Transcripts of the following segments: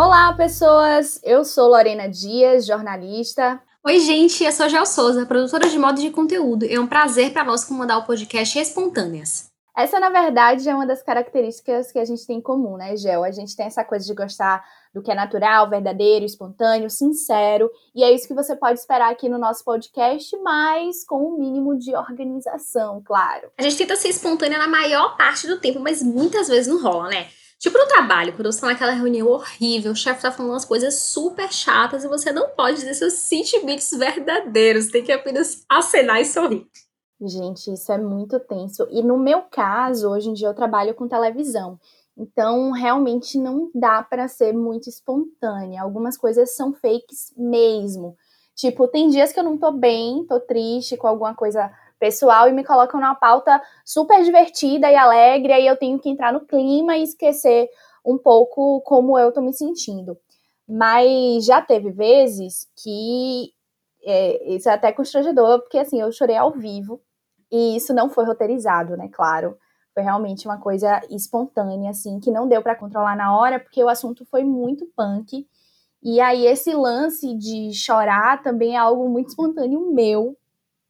Olá, pessoas! Eu sou Lorena Dias, jornalista. Oi, gente, eu sou Gel Souza, produtora de modo de conteúdo. É um prazer para nós comandar o podcast Espontâneas. Essa, na verdade, é uma das características que a gente tem em comum, né, Gel? A gente tem essa coisa de gostar do que é natural, verdadeiro, espontâneo, sincero, e é isso que você pode esperar aqui no nosso podcast, mas com o um mínimo de organização, claro. A gente tenta ser espontânea na maior parte do tempo, mas muitas vezes não rola, né? Tipo no trabalho, quando você tá naquela reunião horrível, o chefe tá falando umas coisas super chatas e você não pode dizer seus sentimentos verdadeiros, tem que apenas acenar e sorrir. Gente, isso é muito tenso. E no meu caso, hoje em dia eu trabalho com televisão. Então, realmente não dá para ser muito espontânea. Algumas coisas são fakes mesmo. Tipo, tem dias que eu não tô bem, tô triste com alguma coisa pessoal e me colocam numa pauta super divertida e alegre, aí eu tenho que entrar no clima e esquecer um pouco como eu tô me sentindo. Mas já teve vezes que é, isso é até constrangedor, porque assim, eu chorei ao vivo e isso não foi roteirizado, né? Claro. Foi realmente uma coisa espontânea, assim, que não deu para controlar na hora, porque o assunto foi muito punk. E aí, esse lance de chorar também é algo muito espontâneo meu,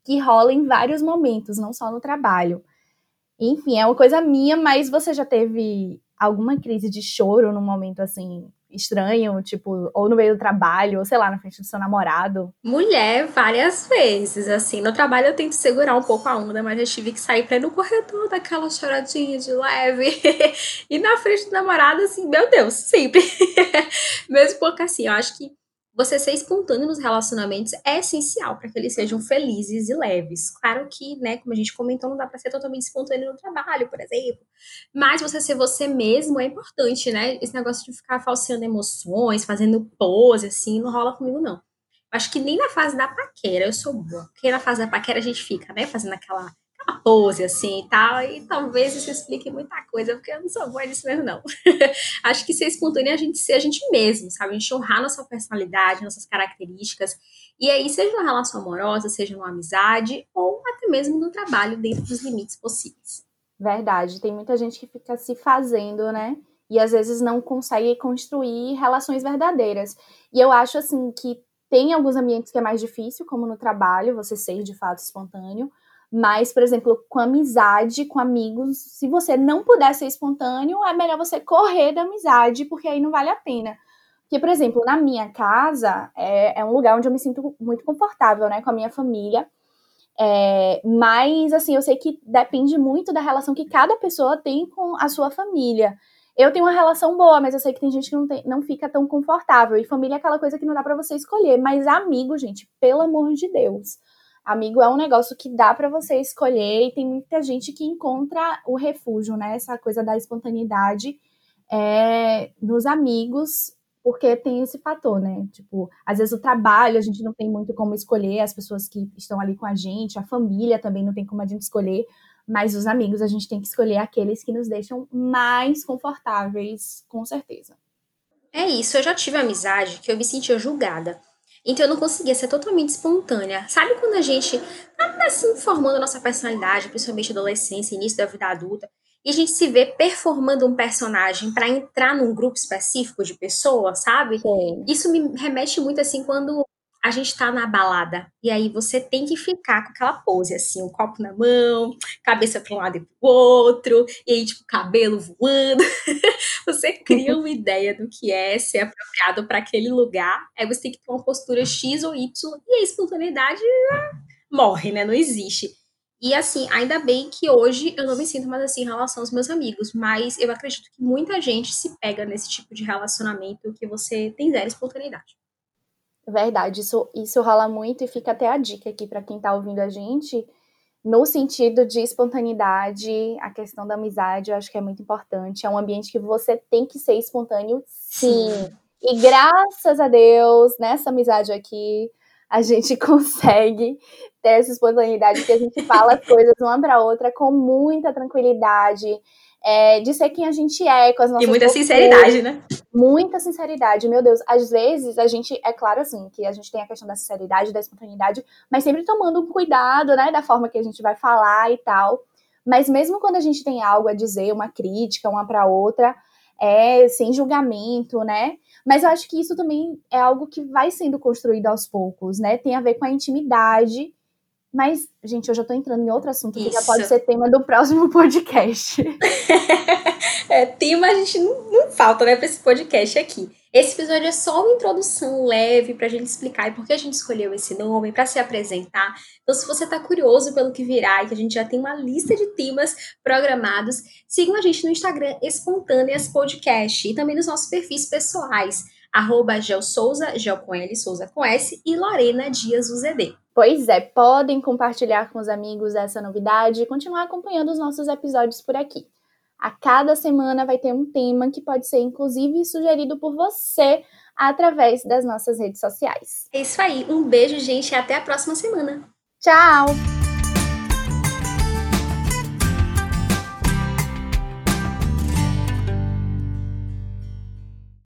que rola em vários momentos, não só no trabalho. Enfim, é uma coisa minha, mas você já teve alguma crise de choro num momento assim estranho, tipo, ou no meio do trabalho, ou sei lá, na frente do seu namorado? Mulher, várias vezes, assim, no trabalho eu tento segurar um pouco a onda, mas eu tive que sair pra ir no corredor daquela choradinha de leve, e na frente do namorado, assim, meu Deus, sempre. Mesmo porque, assim, eu acho que você ser espontâneo nos relacionamentos é essencial para que eles sejam felizes e leves. Claro que, né, como a gente comentou, não dá para ser totalmente espontâneo no trabalho, por exemplo. Mas você ser você mesmo é importante, né? Esse negócio de ficar falseando emoções, fazendo pose, assim, não rola comigo, não. Acho que nem na fase da paquera eu sou boa. Porque na fase da paquera a gente fica, né, fazendo aquela pose assim e tal, e talvez isso explique muita coisa, porque eu não sou boa nisso mesmo, não. Acho que ser espontâneo é a gente ser a gente mesmo, sabe? A gente honrar nossa personalidade, nossas características, e aí, seja uma relação amorosa, seja uma amizade, ou até mesmo no trabalho, dentro dos limites possíveis. Verdade, tem muita gente que fica se fazendo, né? E às vezes não consegue construir relações verdadeiras. E eu acho assim que tem alguns ambientes que é mais difícil, como no trabalho, você ser de fato espontâneo, mas, por exemplo, com amizade, com amigos, se você não puder ser espontâneo, é melhor você correr da amizade, porque aí não vale a pena. Porque, por exemplo, na minha casa, é, é um lugar onde eu me sinto muito confortável, né, com a minha família. É, mas, assim, eu sei que depende muito da relação que cada pessoa tem com a sua família. Eu tenho uma relação boa, mas eu sei que tem gente que não, tem, não fica tão confortável. E família é aquela coisa que não dá para você escolher. Mas amigo, gente, pelo amor de Deus Amigo é um negócio que dá para você escolher e tem muita gente que encontra o refúgio, né? Essa coisa da espontaneidade é, nos amigos, porque tem esse fator, né? Tipo, às vezes o trabalho a gente não tem muito como escolher as pessoas que estão ali com a gente, a família também não tem como a gente escolher, mas os amigos a gente tem que escolher aqueles que nos deixam mais confortáveis, com certeza. É isso, eu já tive amizade que eu me sentia julgada então eu não conseguia ser totalmente espontânea. Sabe quando a gente tá assim formando a nossa personalidade, principalmente adolescência, início da vida adulta, e a gente se vê performando um personagem para entrar num grupo específico de pessoas, sabe? Sim. Isso me remete muito assim quando a gente tá na balada e aí você tem que ficar com aquela pose assim, um copo na mão, cabeça para um lado e pro outro, e aí tipo cabelo voando. você cria uma ideia do que é ser apropriado para aquele lugar. Aí você tem que ter uma postura X ou Y e a espontaneidade ah, morre, né? Não existe. E assim, ainda bem que hoje eu não me sinto mais assim em relação aos meus amigos, mas eu acredito que muita gente se pega nesse tipo de relacionamento que você tem zero espontaneidade. Verdade, isso, isso rola muito e fica até a dica aqui para quem está ouvindo a gente, no sentido de espontaneidade, a questão da amizade, eu acho que é muito importante. É um ambiente que você tem que ser espontâneo, sim. sim. E graças a Deus, nessa amizade aqui, a gente consegue ter essa espontaneidade que a gente fala as coisas uma para outra com muita tranquilidade é, de ser quem a gente é, com as nossas E muita posturas, sinceridade, né? Muita sinceridade, meu Deus. Às vezes a gente, é claro assim, que a gente tem a questão da sinceridade, da espontaneidade, mas sempre tomando um cuidado, né, da forma que a gente vai falar e tal. Mas mesmo quando a gente tem algo a dizer, uma crítica, uma para outra, é sem julgamento, né? Mas eu acho que isso também é algo que vai sendo construído aos poucos, né? Tem a ver com a intimidade. Mas, gente, eu já tô entrando em outro assunto que já pode ser tema do próximo podcast. é, tema a gente não, não falta, né, pra esse podcast aqui. Esse episódio é só uma introdução leve para a gente explicar por que a gente escolheu esse nome, para se apresentar. Então, se você está curioso pelo que virá e que a gente já tem uma lista de temas programados, sigam a gente no Instagram Espontâneas Podcast e também nos nossos perfis pessoais, arroba Gel Souza, Gel com L, Souza com S e Lorena Dias UZD. Pois é, podem compartilhar com os amigos essa novidade e continuar acompanhando os nossos episódios por aqui. A cada semana vai ter um tema que pode ser, inclusive, sugerido por você através das nossas redes sociais. É isso aí. Um beijo, gente, e até a próxima semana. Tchau!